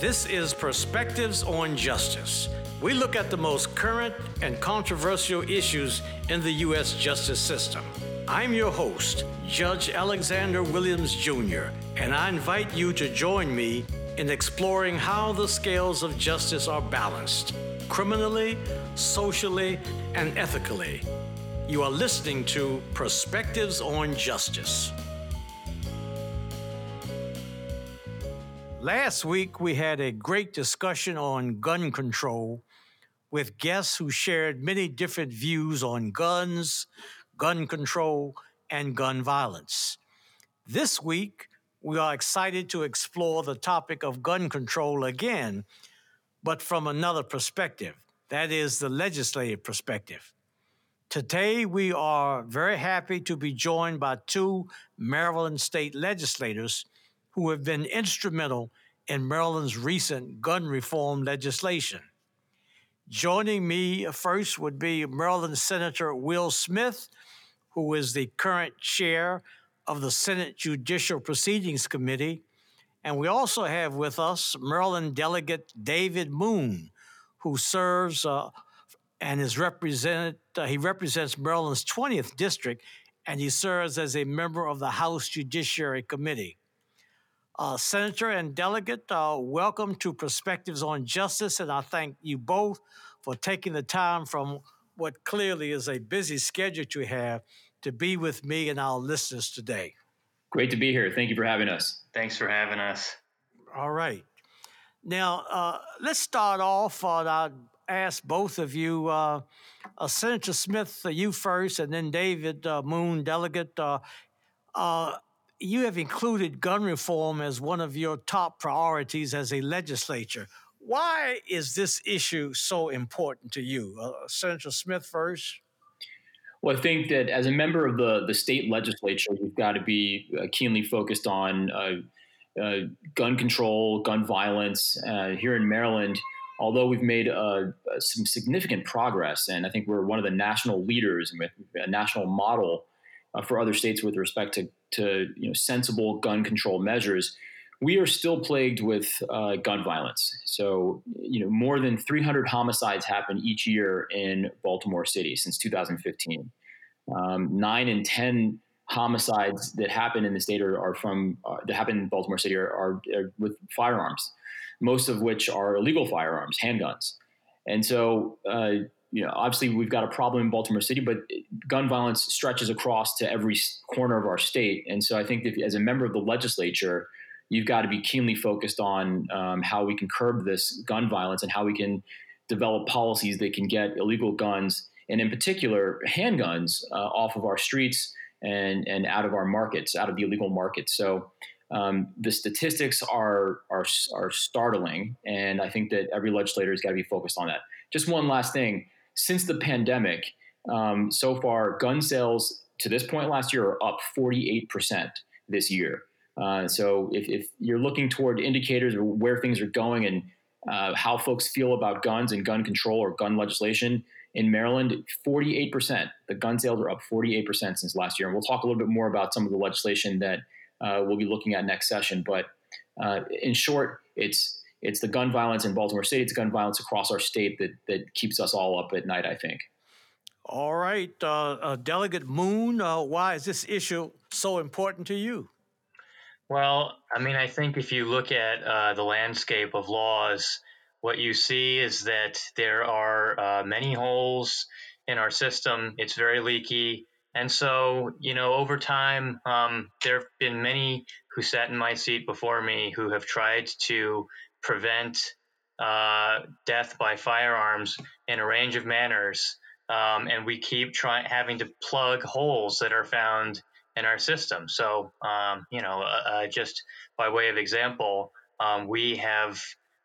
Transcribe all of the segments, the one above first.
This is Perspectives on Justice. We look at the most current and controversial issues in the U.S. justice system. I'm your host, Judge Alexander Williams Jr., and I invite you to join me in exploring how the scales of justice are balanced criminally, socially, and ethically. You are listening to Perspectives on Justice. Last week, we had a great discussion on gun control with guests who shared many different views on guns, gun control, and gun violence. This week, we are excited to explore the topic of gun control again, but from another perspective that is, the legislative perspective. Today, we are very happy to be joined by two Maryland state legislators who have been instrumental in Maryland's recent gun reform legislation. Joining me first would be Maryland Senator Will Smith, who is the current chair of the Senate Judicial Proceedings Committee. And we also have with us Maryland Delegate David Moon, who serves uh, and is represented, uh, he represents Maryland's 20th district, and he serves as a member of the House Judiciary Committee. Uh, Senator and Delegate, uh, welcome to Perspectives on Justice, and I thank you both for taking the time from what clearly is a busy schedule you have to be with me and our listeners today. Great to be here. Thank you for having us. Thanks for having us. All right. Now, uh, let's start off. Uh, I'll ask both of you, uh, uh Senator Smith, uh, you first, and then David uh, Moon, Delegate you have included gun reform as one of your top priorities as a legislature. Why is this issue so important to you? Uh, Senator Smith first. Well, I think that as a member of the, the state legislature, you've got to be uh, keenly focused on uh, uh, gun control, gun violence. Uh, here in Maryland, although we've made uh, some significant progress, and I think we're one of the national leaders and a national model for other states with respect to, to you know, sensible gun control measures, we are still plagued with uh, gun violence. So, you know, more than 300 homicides happen each year in Baltimore City since 2015. Um, nine in 10 homicides that happen in the state are, are from uh, that happen in Baltimore City are, are, are, with firearms, most of which are illegal firearms, handguns. And so, uh, you know, obviously we've got a problem in Baltimore City, but gun violence stretches across to every corner of our state. And so I think that as a member of the legislature, you've got to be keenly focused on um, how we can curb this gun violence and how we can develop policies that can get illegal guns and in particular handguns uh, off of our streets and, and out of our markets, out of the illegal markets. So um, the statistics are, are, are startling. And I think that every legislator has got to be focused on that. Just one last thing since the pandemic, um, so far, gun sales to this point last year are up 48% this year. Uh, so if, if, you're looking toward indicators of where things are going and uh, how folks feel about guns and gun control or gun legislation in Maryland, 48%. The gun sales are up 48% since last year. And we'll talk a little bit more about some of the legislation that uh, we'll be looking at next session. But uh, in short, it's it's the gun violence in Baltimore City, it's gun violence across our state that that keeps us all up at night. I think. All right, uh, uh, Delegate Moon, uh, why is this issue so important to you? Well, I mean, I think if you look at uh, the landscape of laws, what you see is that there are uh, many holes in our system. It's very leaky. And so, you know, over time, um, there have been many who sat in my seat before me who have tried to prevent uh, death by firearms in a range of manners. Um, and we keep trying having to plug holes that are found in our system. So, um, you know, uh, uh, just by way of example, um, we have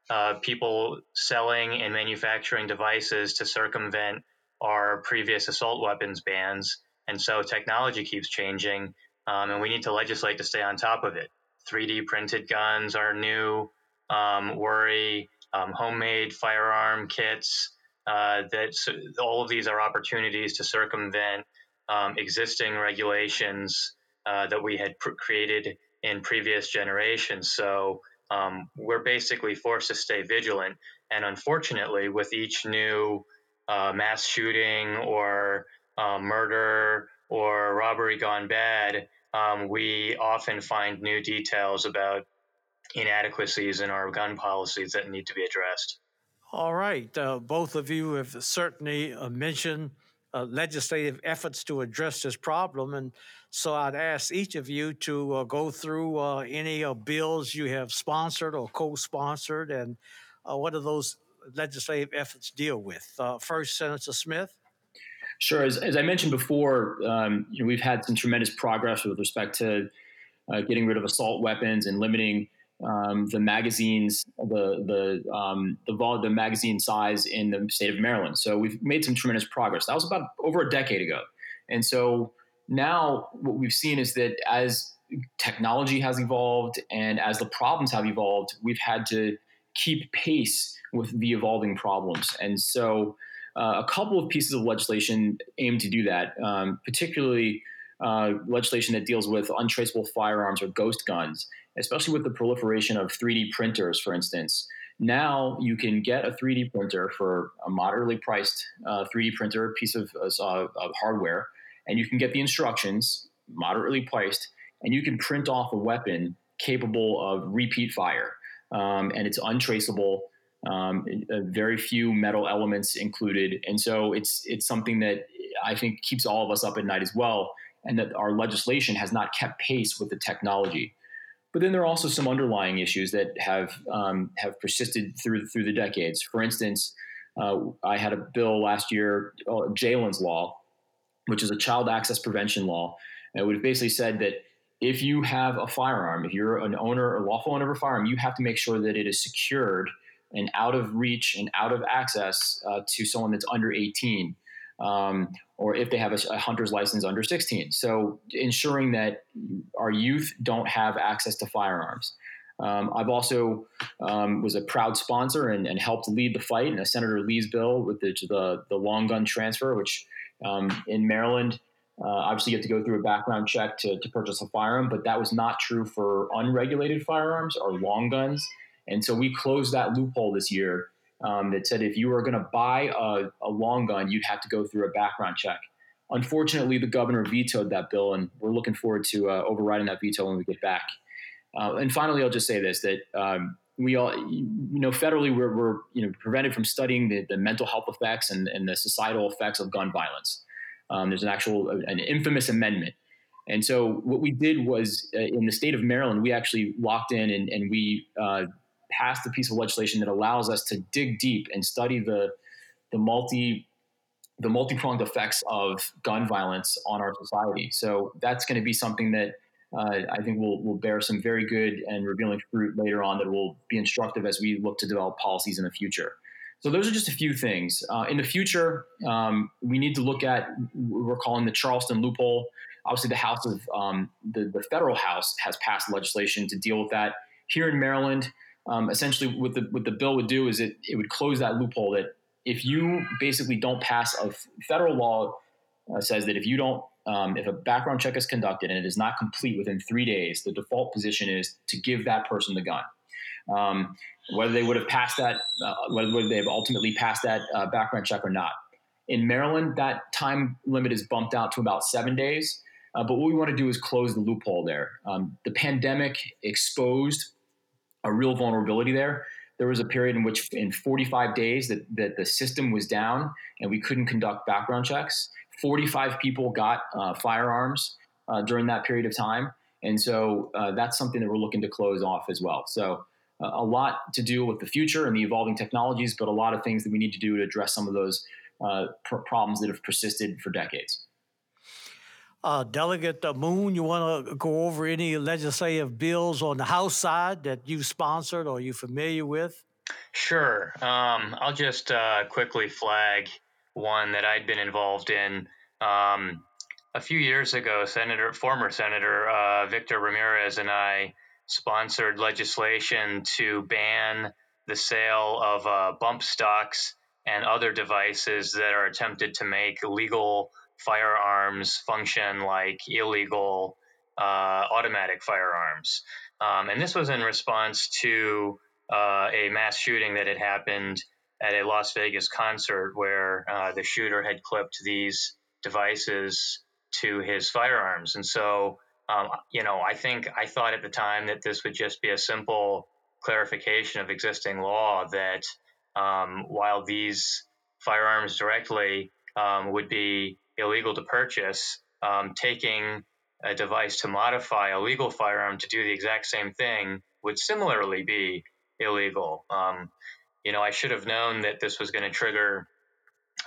uh, people selling and manufacturing devices to circumvent our previous assault weapons bans. And so technology keeps changing, um, and we need to legislate to stay on top of it. 3D printed guns are new um, worry, um, homemade firearm kits. Uh, that so all of these are opportunities to circumvent um, existing regulations uh, that we had pr- created in previous generations. So um, we're basically forced to stay vigilant. And unfortunately, with each new uh, mass shooting or uh, murder or robbery gone bad, um, we often find new details about inadequacies in our gun policies that need to be addressed. All right. Uh, both of you have certainly uh, mentioned uh, legislative efforts to address this problem. And so I'd ask each of you to uh, go through uh, any uh, bills you have sponsored or co sponsored and what do those legislative efforts deal with? first, Senator Smith. Sure. As, as I mentioned before, um, you know, we've had some tremendous progress with respect to getting rid of assault weapons and limiting um, the magazines, the the um, the the magazine size in the state of Maryland. So we've made some tremendous progress. That was about over a decade ago, and so now what we've seen is that as technology has evolved and as the problems have evolved, we've had to keep pace with the evolving problems, and so. Uh, a couple of pieces of legislation aim to do that, um, particularly uh, legislation that deals with untraceable firearms or ghost guns especially with the proliferation of 3D printers, for instance. Now you can get a 3D printer for a moderately priced uh, 3D printer piece of, uh, of hardware, and you can get the instructions moderately priced, and you can print off a weapon capable of repeat fire, um, and it's untraceable. Um, uh, very few metal elements included, and so it's it's something that I think keeps all of us up at night as well, and that our legislation has not kept pace with the technology. But then there are also some underlying issues that have um, have persisted through through the decades. For instance, uh, I had a bill last year, uh, Jaelynn's Law, which is a child access prevention law, and it would basically said that if you have a firearm, if you're an owner or lawful owner of a firearm, you have to make sure that it is secured and out of reach and out of access uh, to someone that's under 18 um, or if they have a, a, hunter's license under 16. So ensuring that our youth don't have access to firearms. Um, I've also um, was a proud sponsor and, and, helped lead the fight in a Senator Lee's bill with the, the, the long gun transfer, which um, in Maryland, uh, obviously you have to go through a background check to, to purchase a firearm, but that was not true for unregulated firearms or long guns. And so we closed that loophole this year um, that said if you were going to buy a, a, long gun, you'd have to go through a background check. Unfortunately, the governor vetoed that bill, and we're looking forward to uh, overriding that veto when we get back. Uh, and finally, I'll just say this: that um, we all, you know, federally, we're, we're, you know prevented from studying the, the mental health effects and, and, the societal effects of gun violence. Um, there's an actual, an infamous amendment. And so, what we did was, uh, in the state of Maryland, we actually locked in and, and we uh, passed a piece of legislation that allows us to dig deep and study the the multi the multi-pronged effects of gun violence on our society. So that's going to be something that uh, I think will will bear some very good and revealing fruit later on that will be instructive as we look to develop policies in the future. So those are just a few things. Uh, in the future, um, we need to look at we're calling the Charleston loophole. Obviously, the House of um, the the federal House has passed legislation to deal with that. Here in Maryland, um, essentially what the what the bill would do is it it would close that loophole that if you basically don't pass a federal law uh, says that if you don't um, if a background check is conducted and it is not complete within three days, the default position is to give that person the gun. Um, whether they would have passed that, uh, whether they have ultimately passed that uh, background check or not. In Maryland, that time limit is bumped out to about seven days. Uh, but what we want to do is close the loophole there. Um, the pandemic exposed a real vulnerability there. There was a period in which, in 45 days, that, that the system was down and we couldn't conduct background checks. 45 people got uh, firearms uh, during that period of time. And so uh, that's something that we're looking to close off as well. So, uh, a lot to do with the future and the evolving technologies, but a lot of things that we need to do to address some of those uh, pr- problems that have persisted for decades. Uh, Delegate Moon, you want to go over any legislative bills on the House side that you've sponsored or you're familiar with? Sure. Um, I'll just uh, quickly flag one that I'd been involved in. Um, a few years ago, Senator, former Senator uh, Victor Ramirez and I sponsored legislation to ban the sale of uh, bump stocks and other devices that are attempted to make legal firearms function like illegal uh, automatic firearms. Um, and this was in response to uh, a mass shooting that had happened at a Las Vegas concert where uh, the shooter had clipped these devices to his firearms. And so, um, you know, I think I thought at the time that this would just be a simple clarification of existing law that um, while these firearms directly um, would be illegal to purchase, um, taking a device to modify a legal firearm to do the exact same thing would similarly be illegal. Um, you know, I should have known that this was going to trigger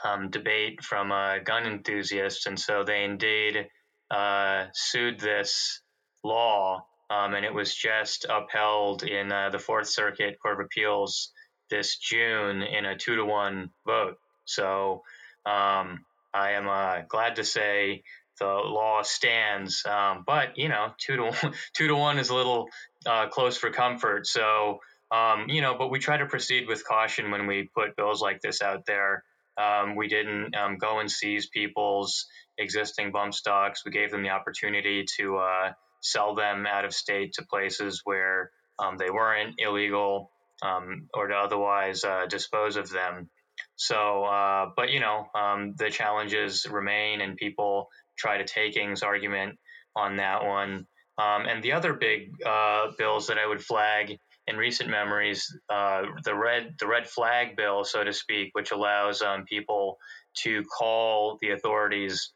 um, debate from gun enthusiasts, and so they indeed uh, sued this law, um, and it was just upheld in uh, the Fourth Circuit Court of Appeals this June in a two to one vote. So um, I am uh, glad to say the law stands, um, but you know, two to one, two to one is a little uh, close for comfort. So um, you know, but we try to proceed with caution when we put bills like this out there. Um, we didn't um, go and seize people's existing bump stocks. We gave them the opportunity to uh, sell them out of state to places where um, they weren't illegal um, or to otherwise uh, dispose of them. So, uh, but you know, um, the challenges remain, and people try to takings argument on that one. and the other big uh, bills that I would flag in recent memories, uh, the red the red flag bill, so to speak, which allows um, people to call the authorities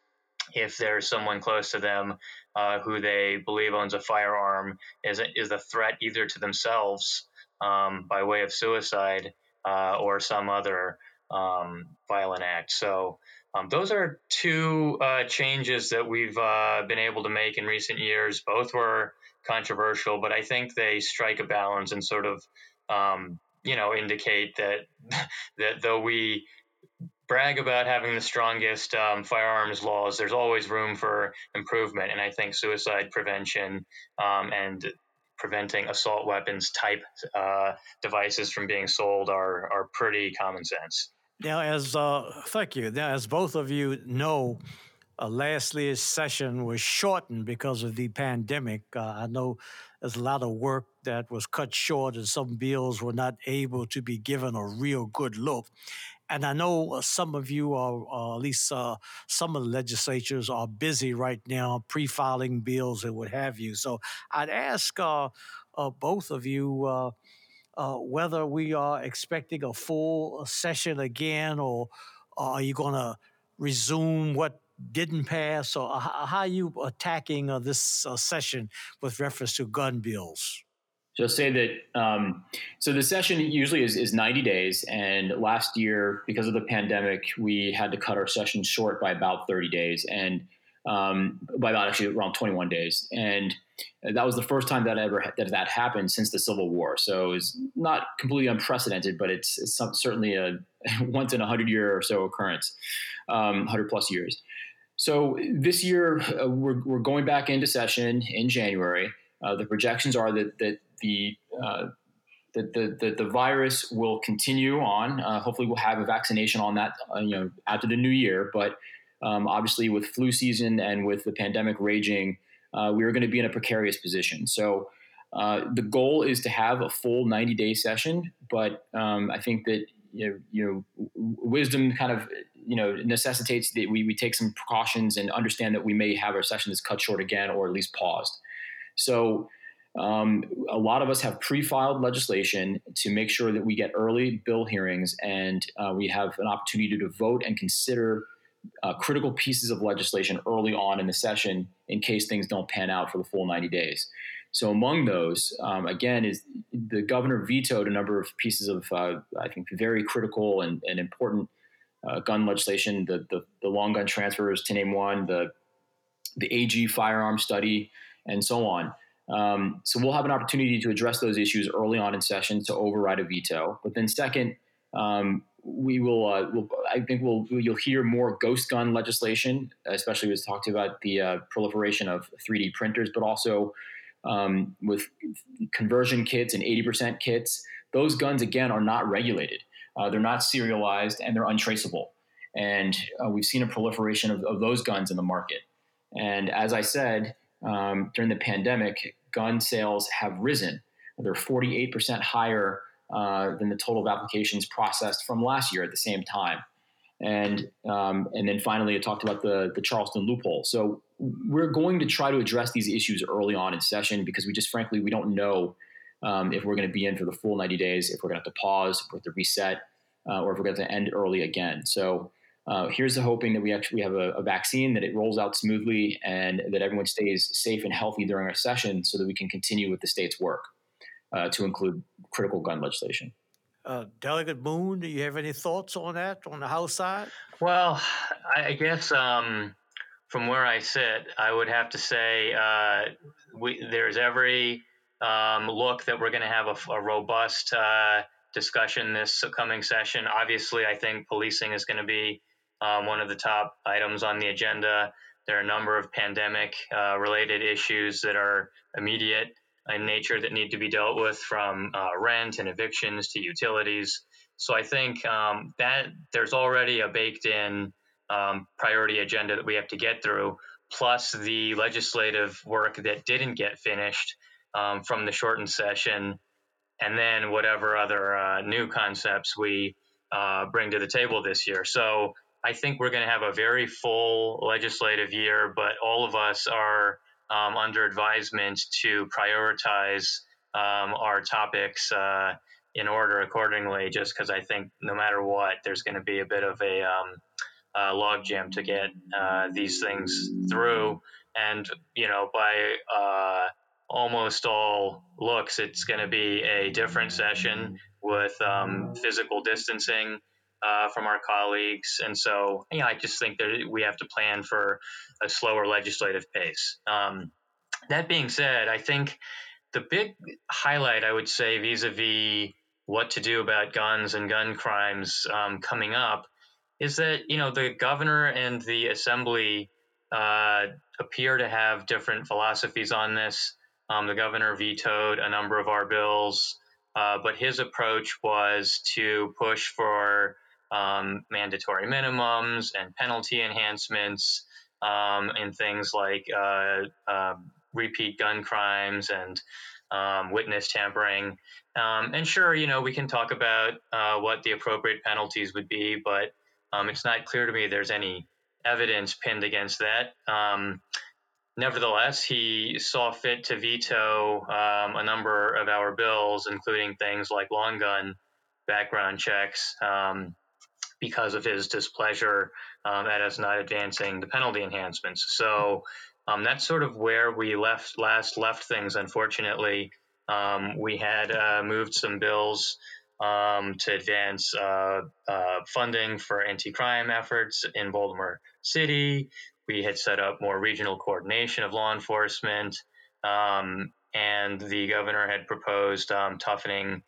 if there's someone close to them uh, who they believe owns a firearm is a, is a threat either to themselves um, by way of suicide uh, or some other um, violent act. So. Um, those are two uh, changes that we've uh, been able to make in recent years. Both were controversial, but I think they strike a balance and sort of, um, you know, indicate that that though we brag about having the strongest um, firearms laws, there's always room for improvement. And I think suicide prevention um, and preventing assault weapons type uh, devices from being sold are are pretty common sense. Now, as uh, thank you. Now, as both of you know, uh, last year's session was shortened because of the pandemic. Uh, I know there's a lot of work that was cut short, and some bills were not able to be given a real good look. And I know uh, some of you are, uh, at least uh, some of the legislatures are busy right now pre filing bills and what have you. So I'd ask uh, both of you. Whether we are expecting a full session again, or are you going to resume what didn't pass, or how are you attacking uh, this uh, session with reference to gun bills? Just say that. Um, so the session usually is, is 90 days, and last year, because of the pandemic, we had to cut our session short by about 30 days, and um, by about actually around 21 days, and that was the first time that ever that that happened since the Civil War. So it's not completely unprecedented, but it's, it's some, certainly a once in a hundred year or so occurrence, um, hundred plus years. So this year, uh, we're, we're going back into session in January. Uh, the projections are that, that the uh, that the, the, the, virus will continue on. Uh, hopefully, we'll have a vaccination on that, uh, you know, after the new year. But um, obviously, with flu season and with the pandemic raging, uh, we are going to be in a precarious position. So, the goal is to have a full 90 day session. But um, I think that you know, you know, wisdom kind of you know necessitates that we, we take some precautions and understand that we may have our session that's cut short again or at least paused. So um, a lot of us have pre-filed legislation to make sure that we get early bill hearings and uh, we have an opportunity to vote and consider uh, critical pieces of legislation early on in the session in case things don't pan out for the full 90 days. So among those, um, again, is the governor vetoed a number of pieces of, uh, I think, very critical and, and important uh, gun legislation, the, the, the long gun transfers, to name one, the the AG firearm study, and so on. Um, so we'll have an opportunity to address those issues early on in session to override a veto. But then second, um, we will, uh, we'll, I think we'll, you'll hear more ghost gun legislation, especially was talked about the uh, proliferation of 3D printers, but also um, with conversion kits and 80% kits. Those guns, again, are not regulated. Uh, they're not serialized and they're untraceable. And uh, we've seen a proliferation of, of, those guns in the market. And as I said, um, during the pandemic, gun sales have risen. They're 48% higher uh, than the total of applications processed from last year at the same time. And um, and then finally, it talked about the the Charleston loophole. So we're going to try to address these issues early on in session because we just frankly we don't know um, if we're going to be in for the full 90 days, if we're going to have to pause, if we're to reset, uh, or if we're going to end early again. So uh, here's the hoping that we actually have a, a, vaccine that it rolls out smoothly and that everyone stays safe and healthy during our session so that we can continue with the state's work uh, to include critical gun legislation. Uh, Delegate Moon, do you have any thoughts on that on the House side? Well, I guess um, from where I sit, I would have to say uh, we, there's every um, look that we're going to have a, a robust uh, discussion this coming session. Obviously, I think policing is going to be um, one of the top items on the agenda. There are a number of pandemic uh, related issues that are immediate in nature that need to be dealt with from uh, rent and evictions to utilities. So I think um, that there's already a baked in um, priority agenda that we have to get through, plus the legislative work that didn't get finished um, from the shortened session, and then whatever other uh, new concepts we uh, bring to the table this year. So I think we're going to have a very full legislative year, but all of us are um, under advisement to prioritize um, our topics uh, in order accordingly, just because I think no matter what, there's going to be a bit of a um, uh, logjam to get uh, these things through. And, you know, by uh, almost all looks, it's going to be a different session with um, physical distancing uh, from our colleagues. And so, you know, I just think that we have to plan for a slower legislative pace. Um, that being said, I think the big highlight, I would say, vis a vis what to do about guns and gun crimes um, coming up is that, you know, the governor and the assembly uh, appear to have different philosophies on this. Um, the governor vetoed a number of our bills, uh, but his approach was to push for um, mandatory minimums and penalty enhancements um, in things like uh, uh, repeat gun crimes and um, witness tampering. Um, and sure, you know, we can talk about uh, what the appropriate penalties would be, but um, it's not clear to me there's any evidence pinned against that. Um, nevertheless, he saw fit to veto a number of our bills, including things like long gun background checks. Um, because of his displeasure um, at us not advancing the penalty enhancements. So um, that's sort of where we left last left things. Unfortunately, um, we had uh, moved some bills um, to advance uh, uh, funding for anti-crime efforts in Baltimore City. We had set up more regional coordination of law enforcement, um, and the governor had proposed um, toughening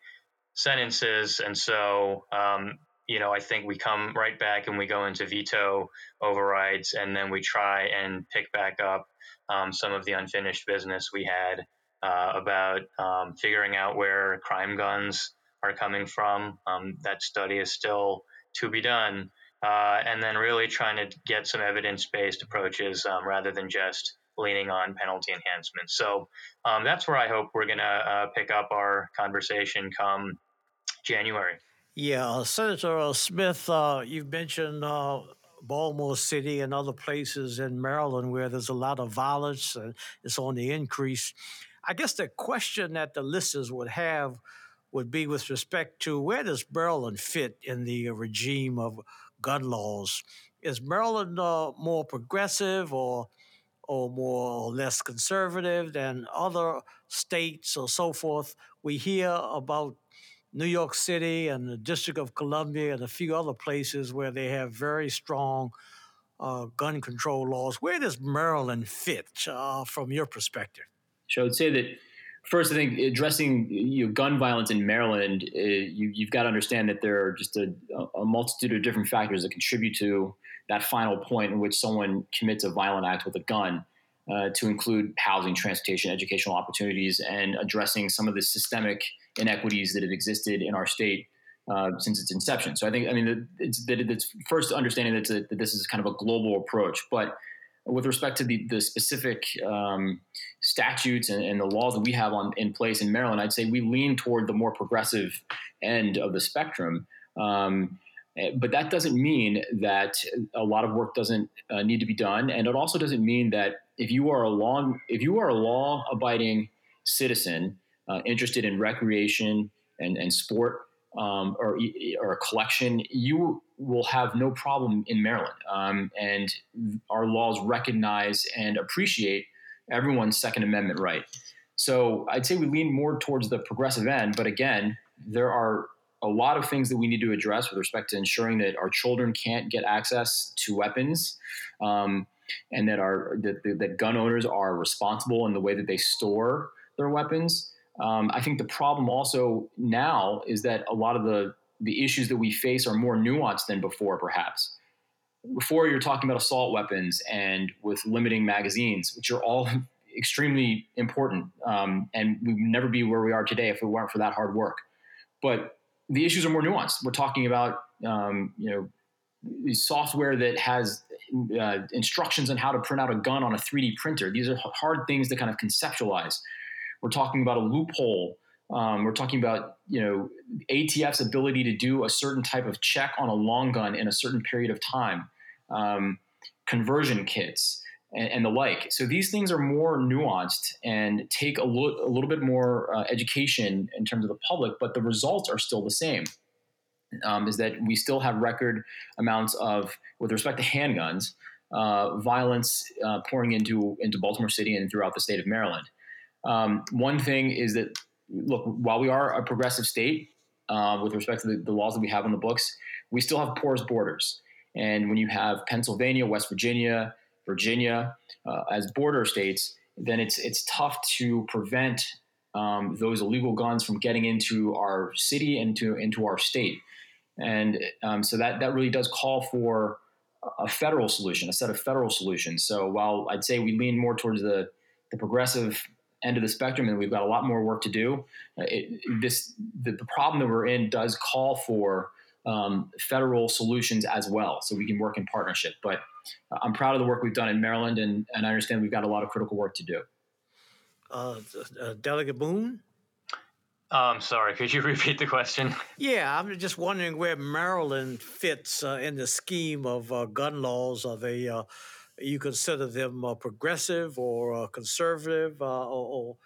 sentences. And so um, you know, I think we come right back and we go into veto overrides, and then we try and pick back up um, some of the unfinished business we had uh, about um, figuring out where crime guns are coming from. Um, that study is still to be done. Uh, and then really trying to get some evidence based approaches um, rather than just leaning on penalty enhancements. So um, that's where I hope we're going to uh, pick up our conversation come January. Yeah, uh, Senator uh, Smith, uh, you've mentioned uh, Baltimore City and other places in Maryland where there's a lot of violence and it's on the increase. I guess the question that the listeners would have would be with respect to where does Maryland fit in the regime of gun laws? Is Maryland uh, more progressive or or more or less conservative than other states or so forth? We hear about New York City and the District of Columbia and a few other places where they have very strong uh, gun control laws. Where does Maryland fit uh, from your perspective? So I would say that first, I think addressing you know, gun violence in Maryland, uh, you, have got to understand that there are just a, a, multitude of different factors that contribute to that final point in which someone commits a violent act with a gun. Uh, to include housing, transportation, educational opportunities, and addressing some of the systemic inequities that have existed in our state uh, since its inception. So I think, I mean, it's, it's first understanding that, a, that, this is kind of a global approach, but with respect to the, the specific um, statutes and, and, the laws that we have on in place in Maryland, I'd say we lean toward the more progressive end of the spectrum. Um, eh, but that doesn't mean that a lot of work doesn't uh, need to be done, and it also doesn't mean that if you are a law if you are a law abiding citizen uh, interested in recreation and, and sport um, or, or a collection, you will have no problem in Maryland. Um, and our laws recognize and appreciate everyone's Second Amendment right. So I'd say we lean more towards the progressive end. But again, there are a lot of things that we need to address with respect to ensuring that our children can't get access to weapons. Um, and that our that, that gun owners are responsible in the way that they store their weapons. Um, I think the problem also now is that a lot of the the issues that we face are more nuanced than before, perhaps. Before you're talking about assault weapons and with limiting magazines, which are all extremely important, um, and we would never be where we are today if it weren't for that hard work. But the issues are more nuanced. We're talking about um, you know software that has uh, instructions on how to print out a gun on a 3D printer. These are hard things to kind of conceptualize. We're talking about a loophole. Um, we're talking about you know ATF's ability to do a certain type of check on a long gun in a certain period of time, um, conversion kits, and, and, the like. So these things are more nuanced and take a, lo- a little bit more uh, education in terms of the public, but the results are still the same um, is that we still have record amounts of, with respect to handguns, uh, violence uh, pouring into into Baltimore City and throughout the state of Maryland. Um, one thing is that look, while we are a progressive state uh, with respect to the, the, laws that we have on the books, we still have porous borders. And when you have Pennsylvania, West Virginia, Virginia uh, as border states, then it's it's tough to prevent um, those illegal guns from getting into our city and into into our state. And um, so that, that really does call for a federal solution, a set of federal solutions. So while I'd say we lean more towards the, the progressive end of the spectrum and we've got a lot more work to do, uh, it, this the, the, problem that we're in does call for um, federal solutions as well. So we can work in partnership. But I'm proud of the work we've done in Maryland, and, and I understand we've got a lot of critical work to do. Uh, uh, Delegate Moon? Um, sorry, could you repeat the question? Yeah, I'm just wondering where Maryland fits uh, in the scheme of uh, gun laws. Are they, uh, you consider them uh, progressive or uh, conservative uh, or,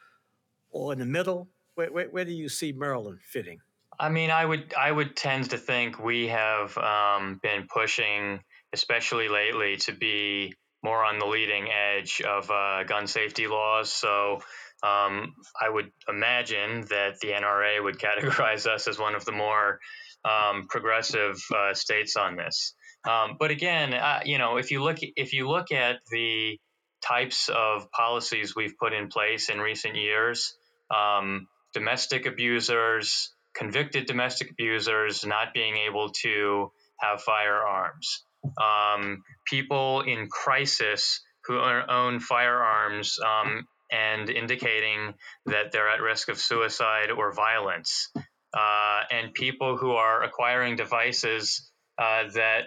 or in the middle? Where, where, where, do you see Maryland fitting? I mean, I would I would tend to think we have um, been pushing, especially lately, to be more on the leading edge of gun safety laws. So um, I would imagine that the NRA would categorize us as one of the more um, progressive uh, states on this. Um, but again, uh, you know, if you look if you look at the types of policies we've put in place in recent years, um, domestic abusers, convicted domestic abusers not being able to have firearms, um, people in crisis who own firearms um, and indicating that they're at risk of suicide or violence, uh, and people who are acquiring devices uh, that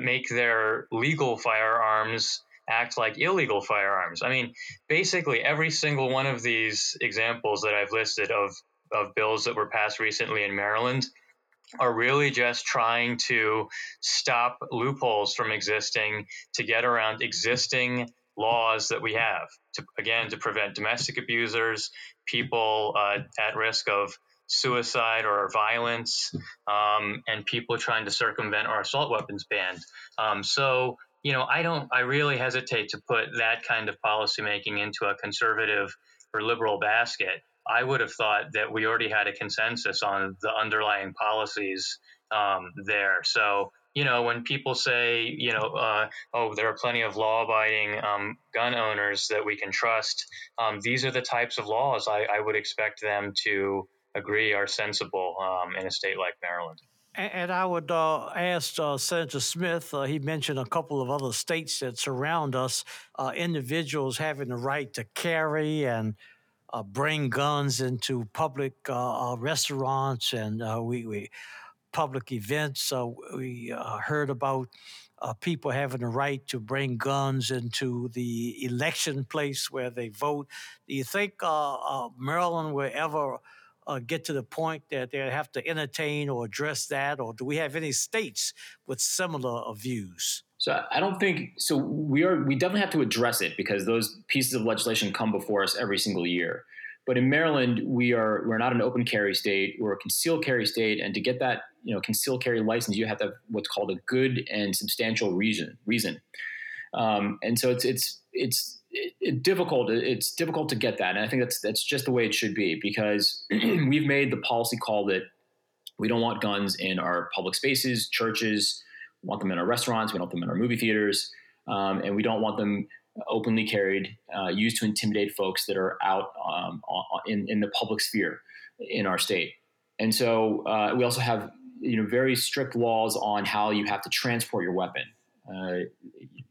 make their legal firearms act like illegal firearms. I mean, basically, every single one of these examples that I've listed of, of bills that were passed recently in Maryland are really just trying to stop loopholes from existing to get around existing laws that we have to again to prevent domestic abusers, people uh, at risk of suicide or violence, um, and people trying to circumvent our assault weapons ban. Um, so you know, I don't, I really hesitate to put that kind of policymaking into a conservative or liberal basket. I would have thought that we already had a consensus on the underlying policies um, there. So you know, when people say, you know, uh, oh, there are plenty of law abiding um, gun owners that we can trust, um, these are the types of laws I, I, would expect them to agree are sensible um, in a state like Maryland. And I would uh, ask uh, Senator Smith, uh, he mentioned a couple of other states that surround us, uh, individuals having the right to carry and uh, bring guns into public uh, restaurants. And we, we public events. We heard about uh, people having the right to bring guns into the election place where they vote. Do you think uh, uh, Maryland will ever uh, get to the point that they have to entertain or address that, or do we have any states with similar views? So I don't think so. We are we definitely have to address it because those pieces of legislation come before us every single year. But in Maryland, we are we're not an open carry state. We're a concealed carry state, and to get that you know concealed carry license, you have to have what's called a good and substantial reason. Reason, um, and so it's it's it's difficult. It's difficult to get that, and I think that's that's just the way it should be because we've made the policy call that we don't want guns in our public spaces, churches. We want them in our restaurants. We don't want them in our movie theaters, um, and we don't want them openly carried, uh, used to intimidate folks that are out um, in, in the public sphere in our state. And so uh, we also have you know very strict laws on how you have to transport your weapon. Uh,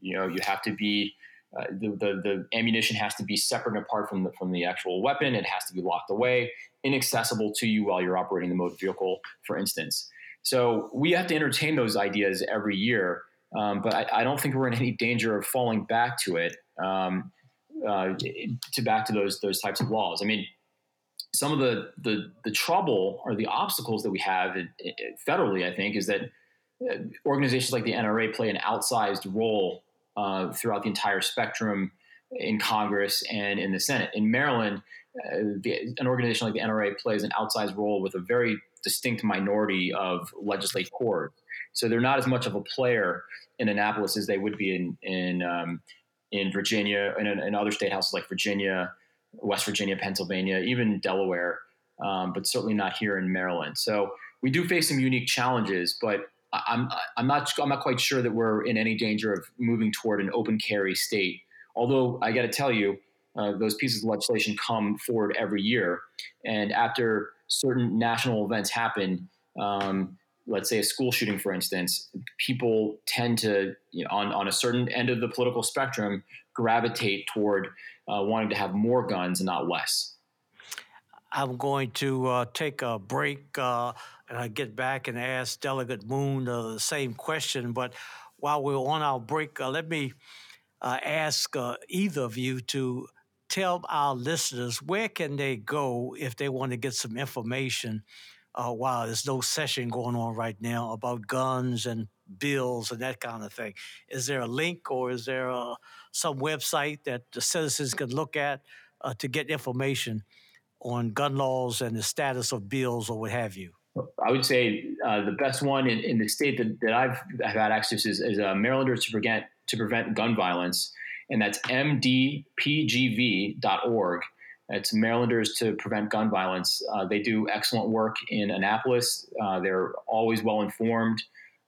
you know you have to be uh, the, the, the ammunition has to be separate and apart from the from the actual weapon. It has to be locked away, inaccessible to you while you're operating the motor vehicle, for instance. So we have to entertain those ideas every year um, but I, I, don't think we're in any danger of falling back to it, um, uh, to back to those those types of laws. I mean, some of the the, the trouble or the obstacles that we have federally, I think, is that uh, organizations like the NRA play an outsized role uh, throughout the entire spectrum in Congress and in the Senate. In Maryland, uh, the, an organization like the NRA plays an outsized role with a very distinct minority of legislative corps. So they're not as much of a player in Annapolis as they would be in in um, in Virginia and in, in, other state houses like Virginia, West Virginia, Pennsylvania, even Delaware, um, but certainly not here in Maryland. So we do face some unique challenges, but I'm I'm not I'm not quite sure that we're in any danger of moving toward an open carry state. Although I got to tell you, uh, those pieces of legislation come forward every year, and after certain national events happen, um, let's say a school shooting, for instance, people tend to, you know, on, on a certain end of the political spectrum, gravitate toward uh, wanting to have more guns and not less. I'm going to uh, take a break uh, and I get back and ask Delegate Moon uh, the same question. But while we're on our break, uh, let me uh, ask either of you to tell our listeners where can they go if they want to get some information uh, wow, there's no session going on right now about guns and bills and that kind of thing. Is there a link or is there a, some website that the citizens can look at uh, to get information on gun laws and the status of bills or what have you? I would say uh, the best one in, in the state that, that I've, I've had access to is, is uh, Marylanders to prevent to prevent gun violence, and that's mdpgv.org. It's Marylanders to Prevent Gun Violence. Uh, they do excellent work in Annapolis. Uh, they're always well informed,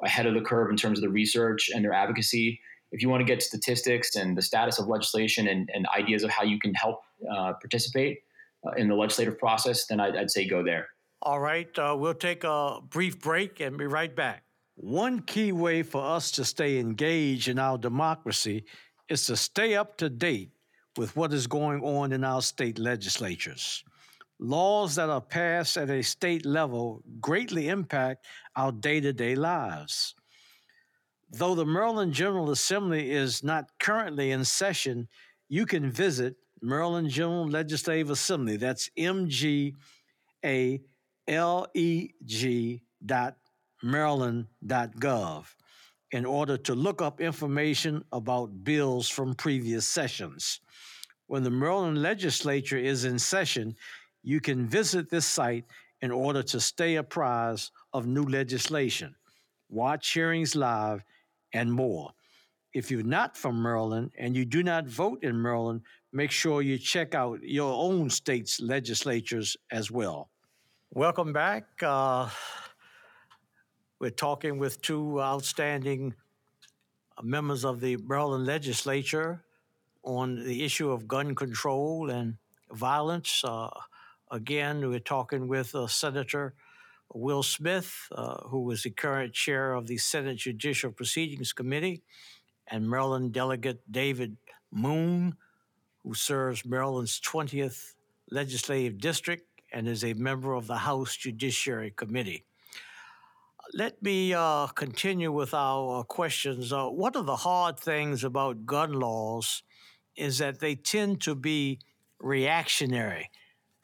ahead of the curve in terms of the research and their advocacy. If you want to get statistics and the status of legislation and, and ideas of how you can help uh, participate uh, in the legislative process, then I'd, I'd say go there. All right, uh, we'll take a brief break and be right back. One key way for us to stay engaged in our democracy is to stay up to date with what is going on in our state legislatures. Laws that are passed at a state level greatly impact our day to day lives. Though the Maryland General Assembly is not currently in session, you can visit Maryland General Legislative Assembly. That's MGALEG dot maryland.gov in order to look up information about bills from previous sessions. When the Maryland legislature is in session, you can visit this site in order to stay apprised of new legislation, watch hearings live, and more. If you're not from Maryland and you do not vote in Maryland, make sure you check out your own state's legislatures as well. Welcome back. Uh, we're talking with two outstanding members of the Maryland legislature on the issue of gun control and violence. Uh, again, we're talking with uh, Senator Will Smith, uh, who is the current chair of the Senate Judicial Proceedings Committee, and Maryland Delegate David Moon, who serves Maryland's 20th Legislative District and is a member of the House Judiciary Committee. let me uh, continue with our uh, questions. Uh, one of the hard things about gun laws is that they tend to be reactionary,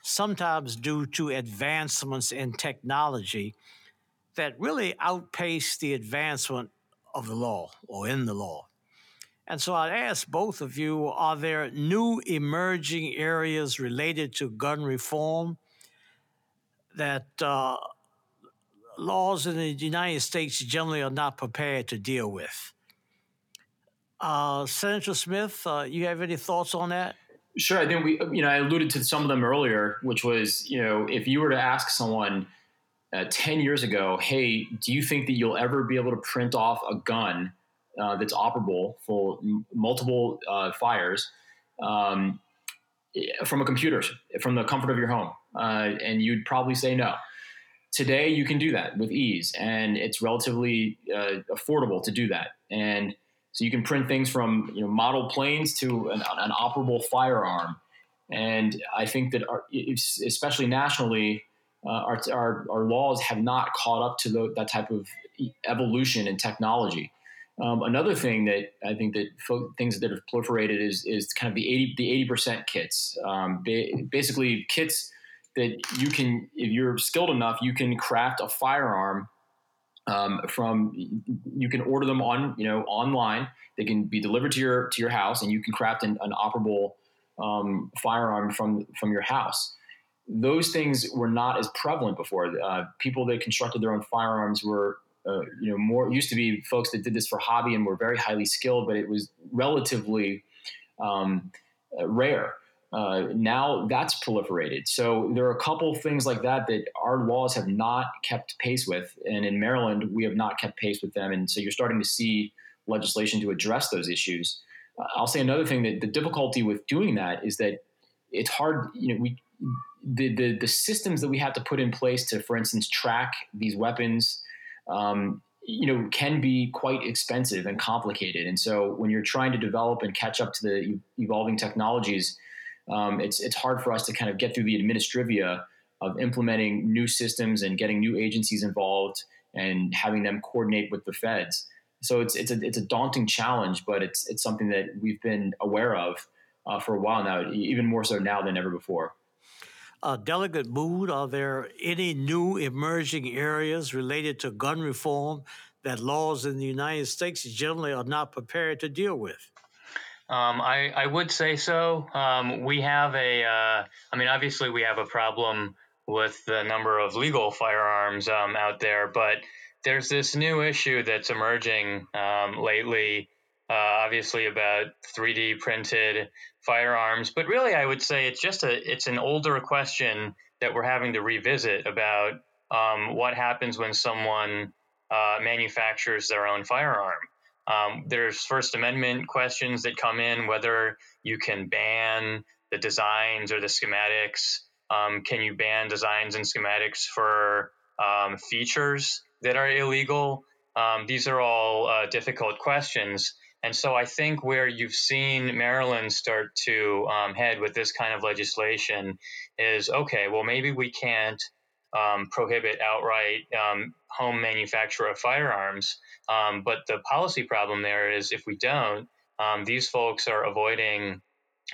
sometimes due to advancements in technology that really outpace the advancement of the law or in the law. And so I'd ask both of you are there new emerging areas related to gun reform that uh, laws in the United States generally are not prepared to deal with? Uh, Senator Smith, uh, you have any thoughts on that? Sure. I think we, you know, I alluded to some of them earlier, which was, you know, if you were to ask someone uh, 10 years ago, hey, do you think that you'll ever be able to print off a gun uh, that's operable for m- multiple uh, fires um, from a computer, from the comfort of your home? Uh, and you'd probably say no. Today, you can do that with ease, and it's relatively uh, affordable to do that. And so you can print things from you know, model planes to an, an operable firearm. And I think that, our, especially nationally, uh, our, our, our, laws have not caught up to the, that type of evolution in technology. Um, another thing that I think that fo- things that have proliferated is is kind of the eighty the eighty percent kits. Um, ba- basically, kits that you can, if you're skilled enough, you can craft a firearm um, from. You can order them on you know online. They can be delivered to your to your house, and you can craft an, an operable um, firearm from from your house those things were not as prevalent before. Uh, people that constructed their own firearms were, uh, you know, more used to be folks that did this for hobby and were very highly skilled, but it was relatively um, uh, rare. Uh, now that's proliferated. So there are a couple things like that that our laws have not kept pace with, and in Maryland we have not kept pace with them. And so you're starting to see legislation to address those issues. Uh, I'll say another thing that the difficulty with doing that is that it's hard. You know, we the, the, the systems that we have to put in place to, for instance, track these weapons, um, you know, can be quite expensive and complicated. And so when you're trying to develop and catch up to the evolving technologies, um, it's it's hard for us to kind of get through the administrivia of implementing new systems and getting new agencies involved and having them coordinate with the feds. So it's it's a it's a daunting challenge, but it's it's something that we've been aware of uh, for a while now, even more so now than ever before. Uh, Delegate Moon, are there any new emerging areas related to gun reform that laws in the United States generally are not prepared to deal with? Um, I, I, would say so. Um, we have a, uh, I mean, obviously, we have a problem with the number of legal firearms um, out there, but there's this new issue that's emerging um, lately uh, obviously about 3D printed firearms, but really I would say it's just a it's an older question that we're having to revisit about um, what happens when someone uh, manufactures their own firearm. Um, there's First Amendment questions that come in whether you can ban the designs or the schematics. Um, can you ban designs and schematics for um, features that are illegal? Um, these are all uh, difficult questions. And so I think where you've seen Maryland start to um, head with this kind of legislation is okay, well, maybe we can't um, prohibit outright home manufacture of firearms. Um, but the policy problem there is if we don't, um, these folks are avoiding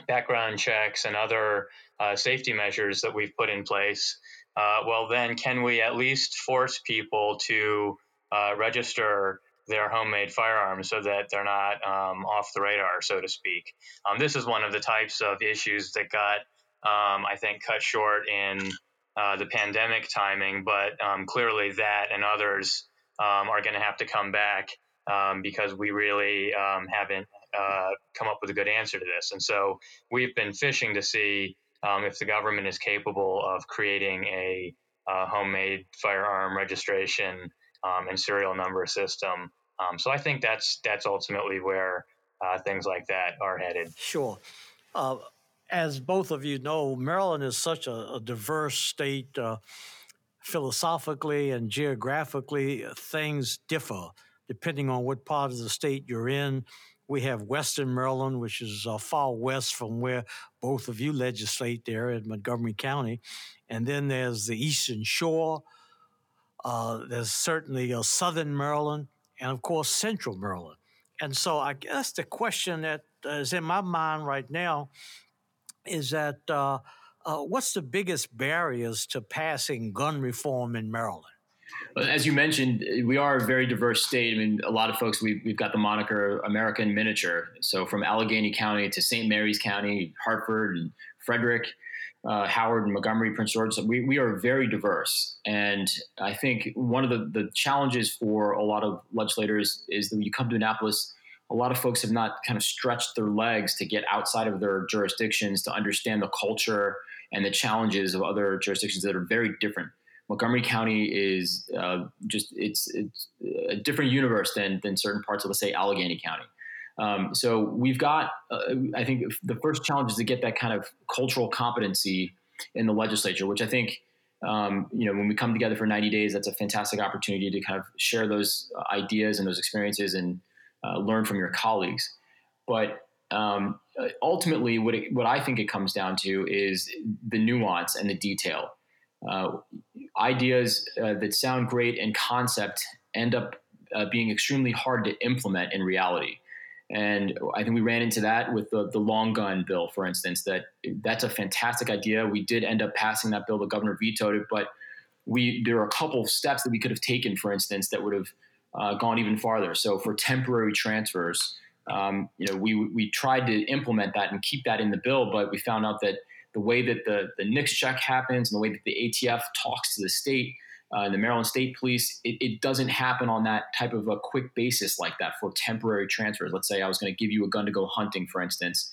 background checks and other uh, safety measures that we've put in place. Uh, well, then can we at least force people to uh, register their homemade firearms so that they're not um, off the radar, so to speak. Um, this is one of the types of issues that got, um, I think, cut short in uh, the pandemic timing, but um, clearly that and others um, are going to have to come back um, because we really haven't uh, come up with a good answer to this. And so we've been fishing to see if the government is capable of creating a uh, homemade firearm registration um, and serial number system. Um, so I think that's that's ultimately where uh, things like that are headed. Sure. Uh, as both of you know, Maryland is such a, a diverse state. Uh, philosophically and geographically, things differ depending on what part of the state you're in. We have Western Maryland, which is uh, far west from where both of you legislate there in Montgomery County. And then there's the Eastern Shore, Uh, there's certainly uh, Southern Maryland, and of course Central Maryland. And so I guess the question that is in my mind right now is that uh, what's the biggest barriers to passing gun reform in Maryland? As you mentioned, we are a very diverse state. I mean, a lot of folks, we've, we've got the moniker American miniature. So from Allegany County to St. Mary's County, Harford and Frederick, uh, Howard and Montgomery, Prince George, we, we are very diverse. And I think one of the, the challenges for a lot of legislators is that when you come to Annapolis, a lot of folks have not kind of stretched their legs to get outside of their jurisdictions to understand the culture and the challenges of other jurisdictions that are very different. Montgomery County is uh, just it's, it's a different universe than than certain parts of let's say Allegany County. Um, so we've got uh, I think the first challenge is to get that kind of cultural competency in the legislature, which I think um, you know when we come together for 90 days, that's a fantastic opportunity to kind of share those ideas and those experiences and uh, learn from your colleagues. But um, ultimately, what it, what I think it comes down to is the nuance and the detail. Uh, ideas uh, that sound great in concept end up uh, being extremely hard to implement in reality. And I think we ran into that with the, the long gun bill, for instance. That that's a fantastic idea. We did end up passing that bill. The governor vetoed it, but we there are a couple of steps that we could have taken, for instance, that would have uh, gone even farther. So for temporary transfers, um, you know, we we tried to implement that and keep that in the bill, but we found out that the way that the, the NICS check happens and the way that the ATF talks to the state uh, and the Maryland State Police, it, it, doesn't happen on that type of a quick basis like that for temporary transfers. Let's say I was going to give you a gun to go hunting, for instance.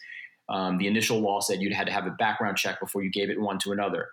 Um, the initial law said you'd had to have a background check before you gave it one to another.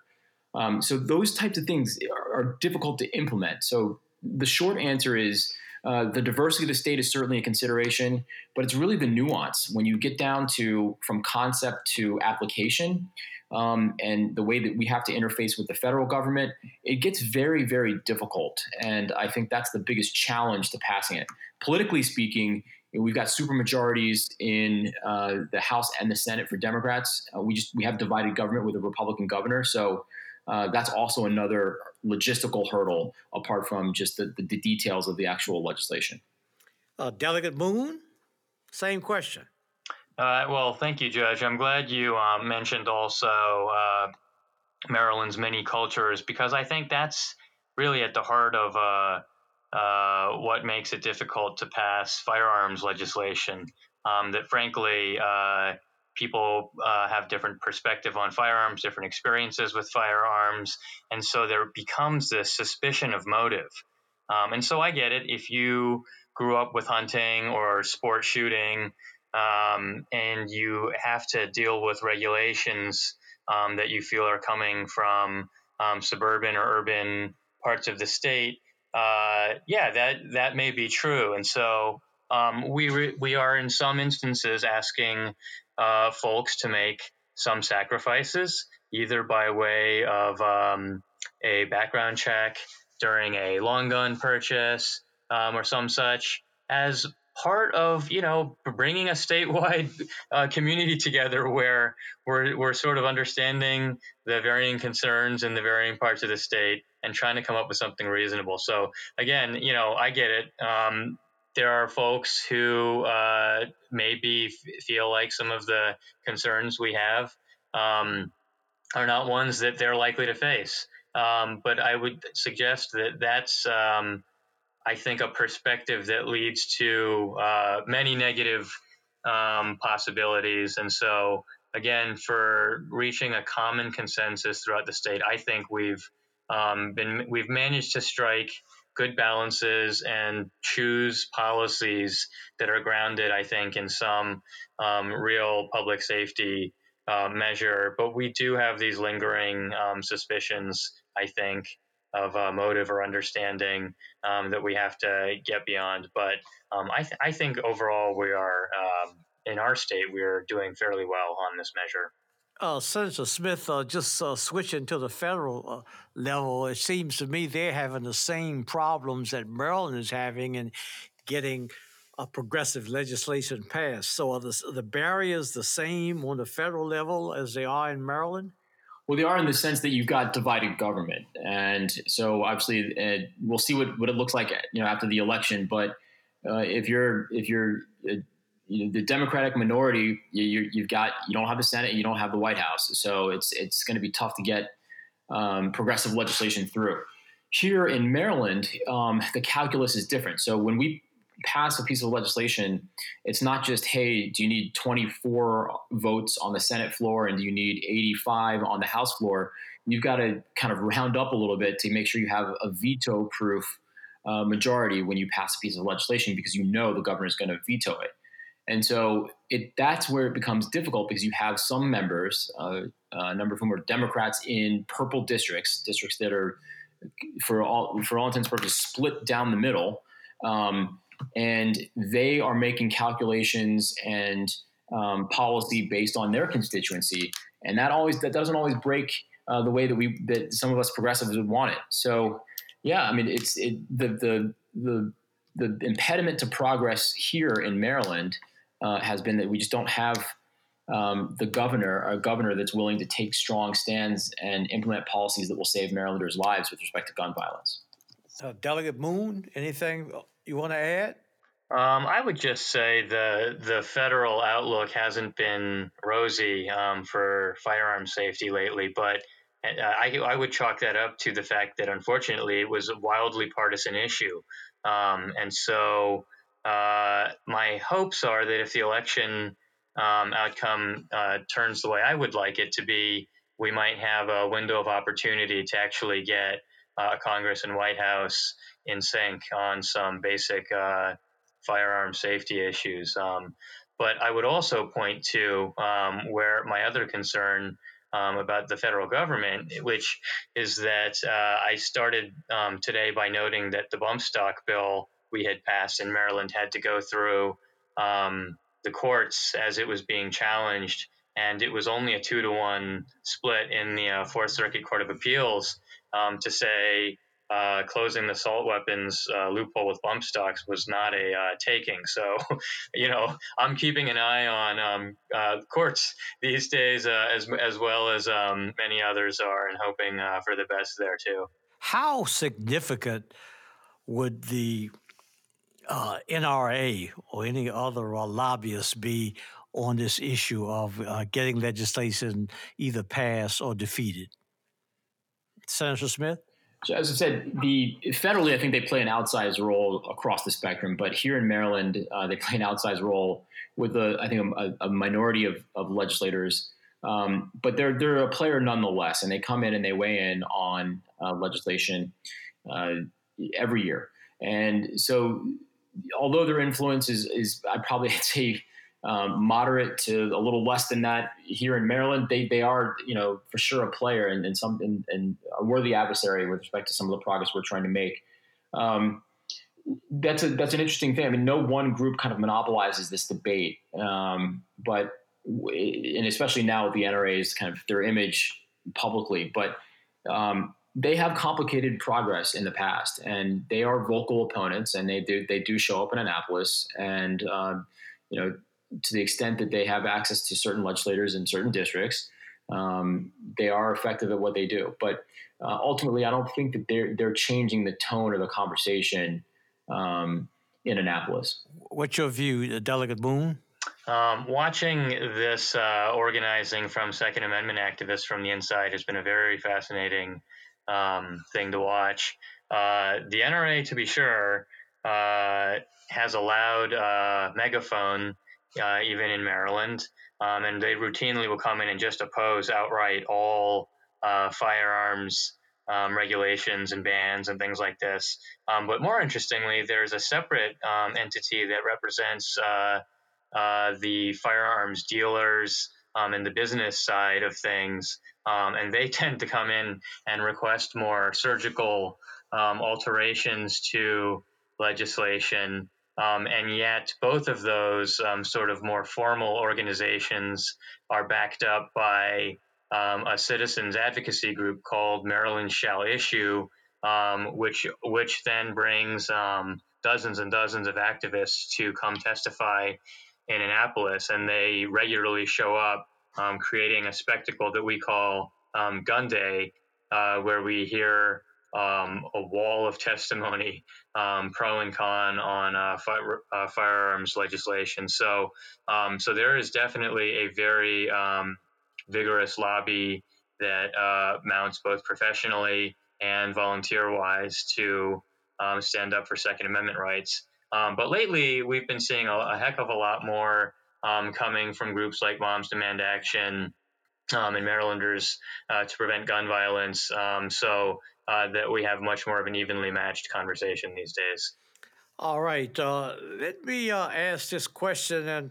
Um, so those types of things are, are, difficult to implement. So the short answer is uh, the diversity of the state is certainly a consideration, but it's really the nuance when you get down to from concept to application um, and the way that we have to interface with the federal government, it gets very, very difficult. And I think that's the biggest challenge to passing it. Politically speaking, we've got supermajorities in uh, the House and the Senate for Democrats. Uh, we just we have divided government with a Republican governor, so uh, that's also another logistical hurdle apart from just the, the, the details of the actual legislation. Uh, Delegate Moon, same question. Uh, well, thank you, Judge. I'm glad you uh, mentioned also uh, Maryland's many cultures because I think that's really at the heart of uh, uh, what makes it difficult to pass firearms legislation. Um, that frankly, uh, people have different perspective on firearms, different experiences with firearms, and so there becomes this suspicion of motive. Um, and so I get it if you grew up with hunting or sport shooting um, and you have to deal with regulations um, that you feel are coming from um, suburban or urban parts of the state, uh, yeah, that that may be true. And so um, we re- we are in some instances asking uh, folks to make some sacrifices, either by way of um, a background check during a long gun purchase um, or some such, as part of you know bringing a statewide uh, community together where we're, we're sort of understanding the varying concerns in the varying parts of the state and trying to come up with something reasonable. So again you know i get it. Um, there are folks who uh, maybe f- feel like some of the concerns we have um, are not ones that they're likely to face um, but i would suggest that that's um, I think, a perspective that leads to uh, many negative um, possibilities. And so, again, for reaching a common consensus throughout the state, I think we've um, been we've managed to strike good balances and choose policies that are grounded, I think, in some um, real public safety uh, measure. But we do have these lingering um, suspicions, I think, of uh, motive or understanding um, that we have to get beyond. But um, I, th- I, think overall we are um, in our state we are doing fairly well on this measure. Uh, Senator Smith, uh, just uh, switching to the federal uh, level, it seems to me they're having the same problems that Maryland is having in getting a progressive legislation passed. So are the, the barriers the same on the federal level as they are in Maryland? Well, they are in the sense that you've got divided government, and so obviously uh, we'll see what, what it looks like, you know, after the election. But uh, if you're if you're uh, the Democratic minority, you, have got you don't have the Senate, you don't have the White House, so it's it's going to be tough to get um, progressive legislation through. Here in Maryland, um, the calculus is different. So when we pass a piece of legislation, it's not just, hey, do you need 24 votes on the Senate floor and do you need 85 on the House floor? You've got to kind of round up a little bit to make sure you have a veto proof uh, majority when you pass a piece of legislation because you know the governor is going to veto it. And so it, that's where it becomes difficult because you have some members, uh, a number of whom are Democrats in purple districts, districts that are, for all for all intents and purposes, split down the middle. Um, and they are making calculations and um, policy based on their constituency, and that always that doesn't always break uh, the way that we that some of us progressives would want it. So, yeah, I mean, it's it, the the the the impediment to progress here in Maryland uh, has been that we just don't have um, the governor, a governor that's willing to take strong stands and implement policies that will save Marylanders' lives with respect to gun violence. Uh, Delegate Moon, anything you want to add? Um, I would just say the the federal outlook hasn't been rosy um, for firearm safety lately, but uh, I, I would chalk that up to the fact that unfortunately it was a wildly partisan issue, um, and so uh, my hopes are that if the election um, outcome uh, turns the way I would like it to be, we might have a window of opportunity to actually get uh, Congress and White House in sync on some basic uh, firearm safety issues. Um, but I would also point to um, where my other concern um, about the federal government, which is that uh, I started um, today by noting that the bump stock bill we had passed in Maryland had to go through um, the courts as it was being challenged. And it was only a two to one split in the uh, Fourth Circuit Court of Appeals um, to say uh, closing the assault weapons uh, loophole with bump stocks was not a uh, taking. So, you know, I'm keeping an eye on um, uh, courts these days, uh, as as well as um, many others are, and hoping uh, for the best there too. How significant would the NRA or any other lobbyist be on this issue of getting legislation either passed or defeated? Senator Smith? So as I said, the federally, I think they play an outsized role across the spectrum. But here in Maryland, uh, they play an outsized role with a, I think a, a minority of, of legislators. Um, but they're they're a player nonetheless, and they come in and they weigh in on uh, legislation uh, every year. And so, although their influence is is I probably say um, moderate to a little less than that here in Maryland. They they are you know for sure a player and, and some and, and, a worthy adversary with respect to some of the progress we're trying to make. Um, that's a that's an interesting thing. I mean, no one group kind of monopolizes this debate, um, but and especially now with the NRA's kind of their image publicly, but um, they have complicated progress in the past, and they are vocal opponents, and they do they do show up in Annapolis, and um, you know to the extent that they have access to certain legislators in certain districts, um, they are effective at what they do. But uh, ultimately, I don't think that they're they're changing the tone of the conversation um, in Annapolis. What's your view, Delegate Moon? Um, watching this uh, organizing from Second Amendment activists from the inside has been a very fascinating um, thing to watch. Uh, the NRA, to be sure, uh, has allowed uh, Megaphone uh, even in Maryland. Um, and they routinely will come in and just oppose outright all uh, firearms um, regulations and bans and things like this. Um, but more interestingly, there's a separate um, entity that represents uh, the firearms dealers um, and the business side of things. Um, and they tend to come in and request more surgical alterations to legislation um, and yet, both of those um, sort of more formal organizations are backed up by um, a citizens advocacy group called Maryland Shall Issue, um, which which then brings um, dozens and dozens of activists to come testify in Annapolis, and they regularly show up, um, creating a spectacle that we call um, Gun Day, uh, where we hear um, a wall of testimony, um, pro and con on uh, uh, firearms legislation. So, um, so there is definitely a very um, vigorous lobby that uh, mounts both professionally and volunteer-wise to stand up for Second Amendment rights. Um, but lately, we've been seeing a, a heck of a lot more coming from groups like Moms Demand Action. Um, and Marylanders uh, to prevent gun violence. Um, so uh, that we have much more of an evenly matched conversation these days. All right. Uh, let me uh, ask this question. And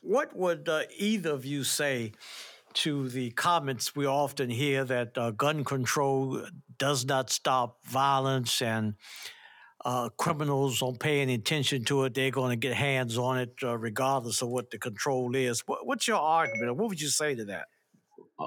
what would uh, either of you say to the comments we often hear that uh, gun control does not stop violence and uh, criminals don't pay any attention to it. They're going to get hands on it regardless of what the control is. What, what's your argument? What would you say to that?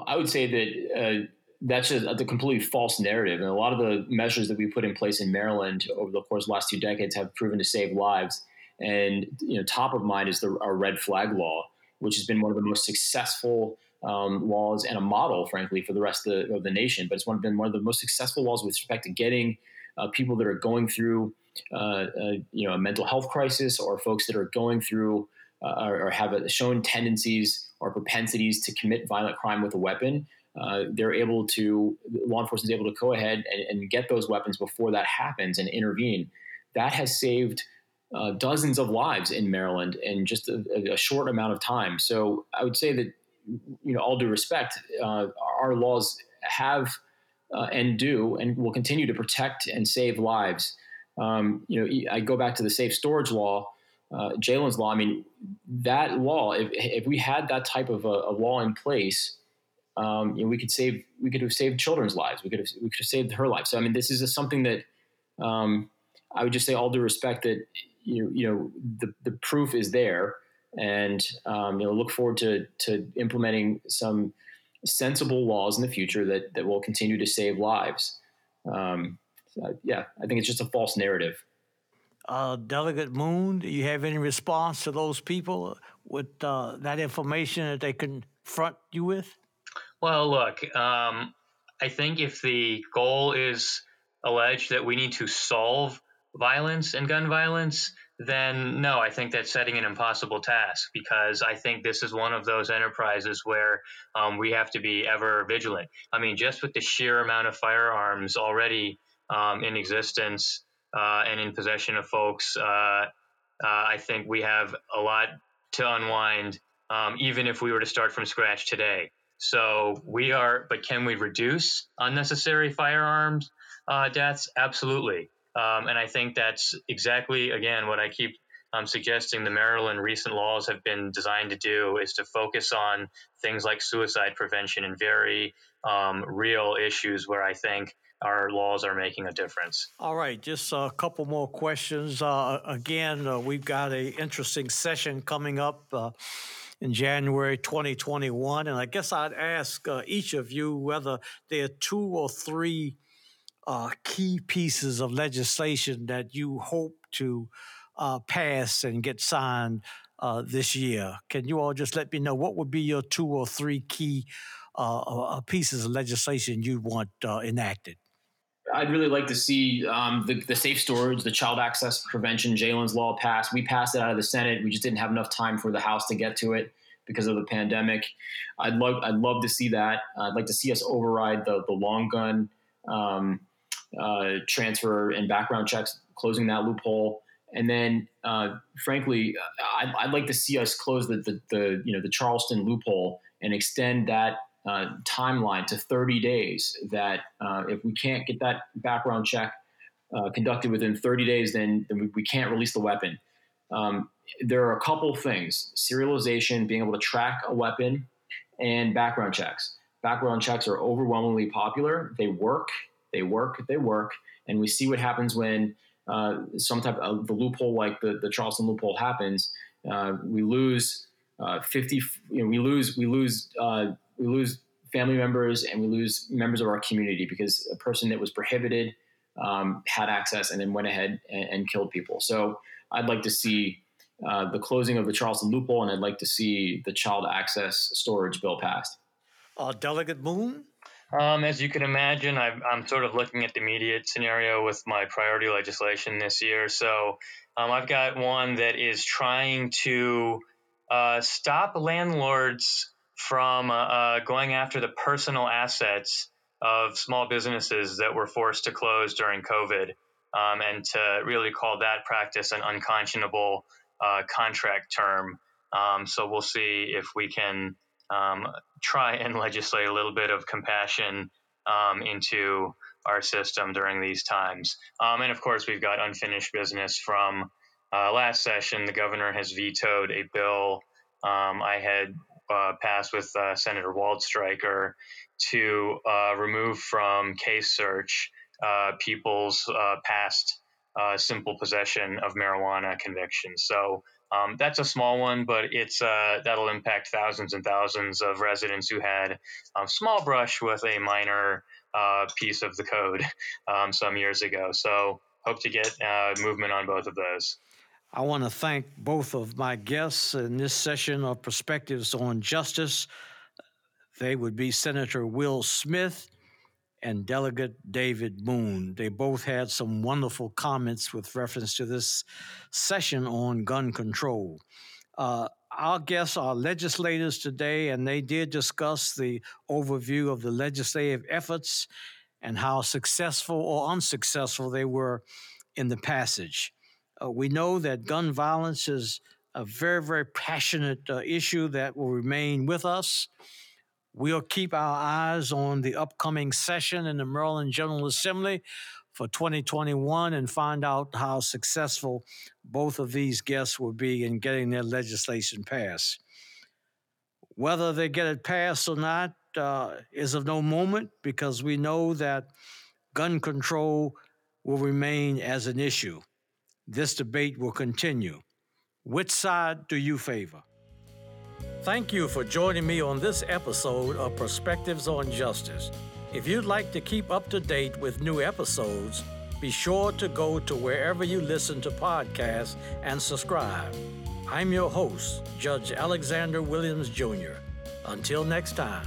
I would say that that's a, a, completely false narrative. And a lot of the measures that we put in place in Maryland over the course of the last two decades have proven to save lives. And you know, top of mind is the our red flag law, which has been one of the most successful um, laws and a model, frankly, for the rest of the, of the nation. But it's one, been one of the most successful laws with respect to getting uh, people that are going through, uh, uh, you know, a mental health crisis or folks that are going through uh, or, or, have a, shown tendencies or propensities to commit violent crime with a weapon uh, they're able to law enforcement is able to go ahead and, and, get those weapons before that happens and intervene. That has saved dozens of lives in Maryland in just a, a, short amount of time. So I would say that you know, all due respect, uh, our laws have uh, and do and will continue to protect and save lives. Um, you know, I go back to the safe storage law. Uh, Jaelynn's law. I mean, that law. If, if we had that type of a, a law in place, um, you know, we could save we could have saved children's lives. We could have we could have saved her life. So I mean, this is something that um, I would just say, all due respect, that you you know the the proof is there, and um, you know look forward to to implementing some sensible laws in the future that that will continue to save lives. Um, so, yeah, I think it's just a false narrative. Uh, Delegate Moon, do you have any response to those people with uh, that information that they confront you with? Well, look, um, I think if the goal is alleged that we need to solve violence and gun violence, then no, I think that's setting an impossible task because I think this is one of those enterprises where um, we have to be ever vigilant. I mean, just with the sheer amount of firearms already um, in existence uh, and in possession of folks, uh, uh, I think we have a lot to unwind, um, even if we were to start from scratch today. So we are, but can we reduce unnecessary firearms uh, deaths? Absolutely. Um, and I think that's exactly, again, what I keep um, suggesting the Maryland recent laws have been designed to do is to focus on things like suicide prevention and very um, real issues where I think our laws are making a difference. All right, just a couple more questions. Uh, again, uh, we've got an interesting session coming up. Uh, in January 2021. And I guess I'd ask uh, each of you whether there are two or three uh, key pieces of legislation that you hope to uh, pass and get signed uh, this year. Can you all just let me know what would be your two or three key uh, uh, pieces of legislation you want enacted? I'd really like to see um, the, the, safe storage, the child access prevention, Jaelynn's law passed. We passed it out of the Senate. We just didn't have enough time for the House to get to it because of the pandemic. I'd love I'd love to see that. I'd like to see us override the the long gun um, uh, transfer and background checks, closing that loophole. And then, uh, frankly, I'd, I'd, like to see us close the, the, the you know the Charleston loophole and extend that uh, timeline to 30 days. That uh, if we can't get that background check uh, conducted within 30 days, then, then we, we, can't release the weapon. Um, there are a couple things: serialization, being able to track a weapon, and background checks. Background checks are overwhelmingly popular. They work. They work. They work. And we see what happens when uh, some type of the loophole, like the, the Charleston loophole, happens. Uh, we lose uh, 50. You know, we lose. We lose uh, we lose family members and we lose members of our community because a person that was prohibited um, had access and then went ahead and, and, killed people. So I'd like to see uh, the closing of the Charleston loophole, and I'd like to see the child access storage bill passed. Uh, Delegate Moon? Um, as you can imagine, i am sort of looking at the immediate scenario with my priority legislation this year. So um, I've got one that is trying to uh, stop landlords from uh, uh, going after the personal assets of small businesses that were forced to close during COVID, um, and to really call that practice an unconscionable uh, contract term. Um, so we'll see if we can um, try and legislate a little bit of compassion um, into our system during these times. Um, and of course, we've got unfinished business from uh, last session. The governor has vetoed a bill um, I had uh, passed with uh, Senator Waldstreicher to uh, remove from case search uh, people's uh, past simple possession of marijuana convictions. So um, that's a small one, but it's uh, that'll impact thousands and thousands of residents who had um, small brush with a minor uh, piece of the code um, some years ago. So hope to get uh, movement on both of those. I want to thank both of my guests in this session of Perspectives on Justice. They would be Senator Will Smith and Delegate David Moon. They both had some wonderful comments with reference to this session on gun control. Uh, our guests are legislators today, and they did discuss the overview of the legislative efforts and how successful or unsuccessful they were in the passage. Uh, we know that gun violence is a very, very passionate uh, issue that will remain with us. We'll keep our eyes on the upcoming session in the Maryland General Assembly for 2021 and find out how successful both of these guests will be in getting their legislation passed. Whether they get it passed or not uh, is of no moment because we know that gun control will remain as an issue. This debate will continue. Which side do you favor? Thank you for joining me on this episode of Perspectives on Justice. If you'd like to keep up to date with new episodes, be sure to go to wherever you listen to podcasts and subscribe. I'm your host, Judge Alexander Williams Jr. Until next time.